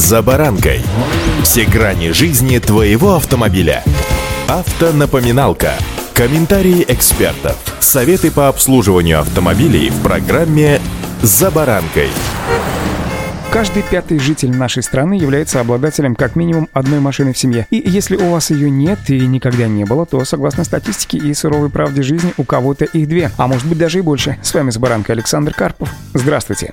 «За баранкой». Все грани жизни твоего автомобиля. Автонапоминалка. Комментарии экспертов. Советы по обслуживанию автомобилей в программе «За баранкой». Каждый пятый житель нашей страны является обладателем как минимум одной машины в семье. И если у вас ее нет и никогда не было, то, согласно статистике и суровой правде жизни, у кого-то их две, а может быть даже и больше. С вами Сбаранка Александр Карпов. Здравствуйте.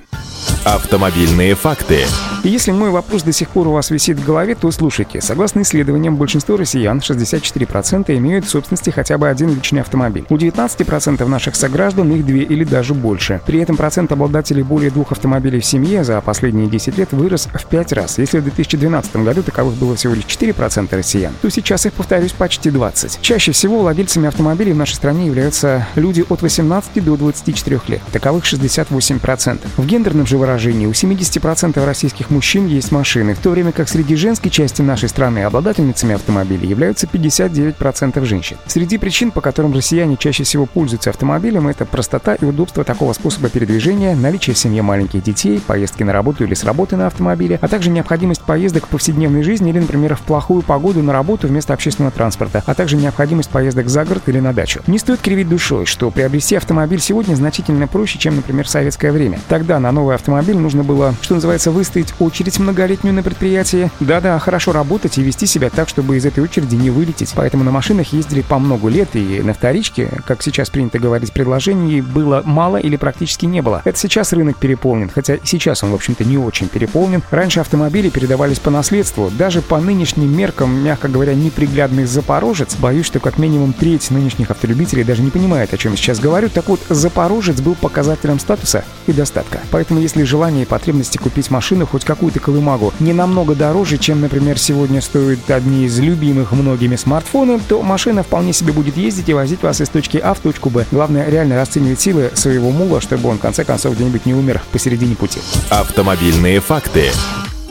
Автомобильные факты. И если мой вопрос до сих пор у вас висит в голове, то слушайте. Согласно исследованиям, большинство россиян, 64%, имеют в собственности хотя бы один личный автомобиль. У 19% наших сограждан их две или даже больше. При этом процент обладателей более двух автомобилей в семье за последние 10 лет вырос в 5 раз. Если в 2012 году таковых было всего лишь 4% россиян, то сейчас их, повторюсь, почти 20. Чаще всего владельцами автомобилей в нашей стране являются люди от 18 до 24 лет. Таковых 68%. В гендерном же выражении у 70% российских мужчин есть машины, в то время как среди женской части нашей страны обладательницами автомобилей являются 59% женщин. Среди причин, по которым россияне чаще всего пользуются автомобилем, это простота и удобство такого способа передвижения, наличие в семье маленьких детей, поездки на работу или с работы на автомобиле, а также необходимость поездок в повседневной жизни или, например, в плохую погоду на работу вместо общественного транспорта, а также необходимость поездок за город или на дачу. Не стоит кривить душой, что приобрести автомобиль сегодня значительно проще, чем, например, в советское время. Тогда на новый автомобиль нужно было, что называется, выстоять очередь многолетнюю на предприятии. Да-да, хорошо работать и вести себя так, чтобы из этой очереди не вылететь. Поэтому на машинах ездили по много лет, и на вторичке, как сейчас принято говорить, предложений было мало или практически не было. Это сейчас рынок переполнен, хотя сейчас он, в общем-то, не очень переполнен. Раньше автомобили передавались по наследству. Даже по нынешним меркам, мягко говоря, неприглядный Запорожец, боюсь, что как минимум треть нынешних автолюбителей даже не понимает, о чем я сейчас говорю. Так вот, Запорожец был показателем статуса и достатка. Поэтому, если желание и потребности купить машину, хоть какую-то колымагу, не намного дороже, чем, например, сегодня стоят одни из любимых многими смартфонов, то машина вполне себе будет ездить и возить вас из точки А в точку Б. Главное, реально расценивать силы своего мула, чтобы он в конце концов где-нибудь не умер посередине пути. Автомобильные факты.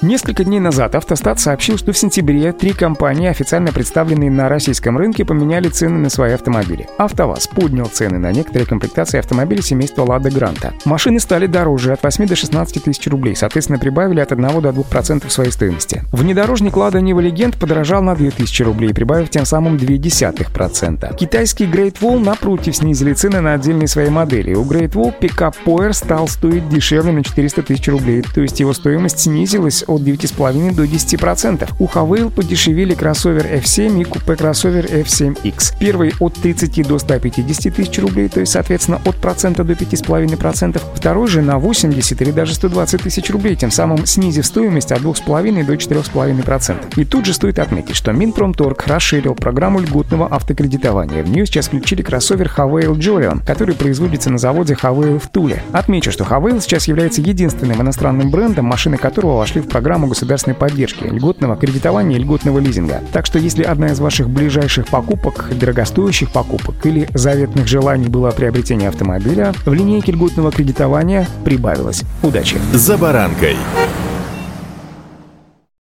Несколько дней назад Автостат сообщил, что в сентябре три компании, официально представленные на российском рынке, поменяли цены на свои автомобили. АвтоВАЗ поднял цены на некоторые комплектации автомобилей семейства Лада Гранта. Машины стали дороже от 8 до 16 тысяч рублей, соответственно, прибавили от 1 до 2% своей стоимости. Внедорожник Лада Нива Легенд подорожал на 2000 рублей, прибавив тем самым 0,2%. Китайский Great Wall, напротив, снизили цены на отдельные свои модели. У Great Wall пикап Power стал стоить дешевле на 400 тысяч рублей, то есть его стоимость снизилась от 9,5 до 10%. У Havail подешевели кроссовер F7 и купе кроссовер F7X. Первый от 30 до 150 тысяч рублей, то есть, соответственно, от процента до 5,5%. Второй же на 80 или даже 120 тысяч рублей, тем самым снизив стоимость от 2,5 до 4,5%. И тут же стоит отметить, что Минпромторг расширил программу льготного автокредитования. В нее сейчас включили кроссовер Havail Jorion, который производится на заводе Havail в Туле. Отмечу, что Havail сейчас является единственным иностранным брендом, машины которого вошли в программу государственной поддержки, льготного кредитования и льготного лизинга. Так что если одна из ваших ближайших покупок, дорогостоящих покупок или заветных желаний была приобретение автомобиля, в линейке льготного кредитования прибавилось. Удачи! «За баранкой».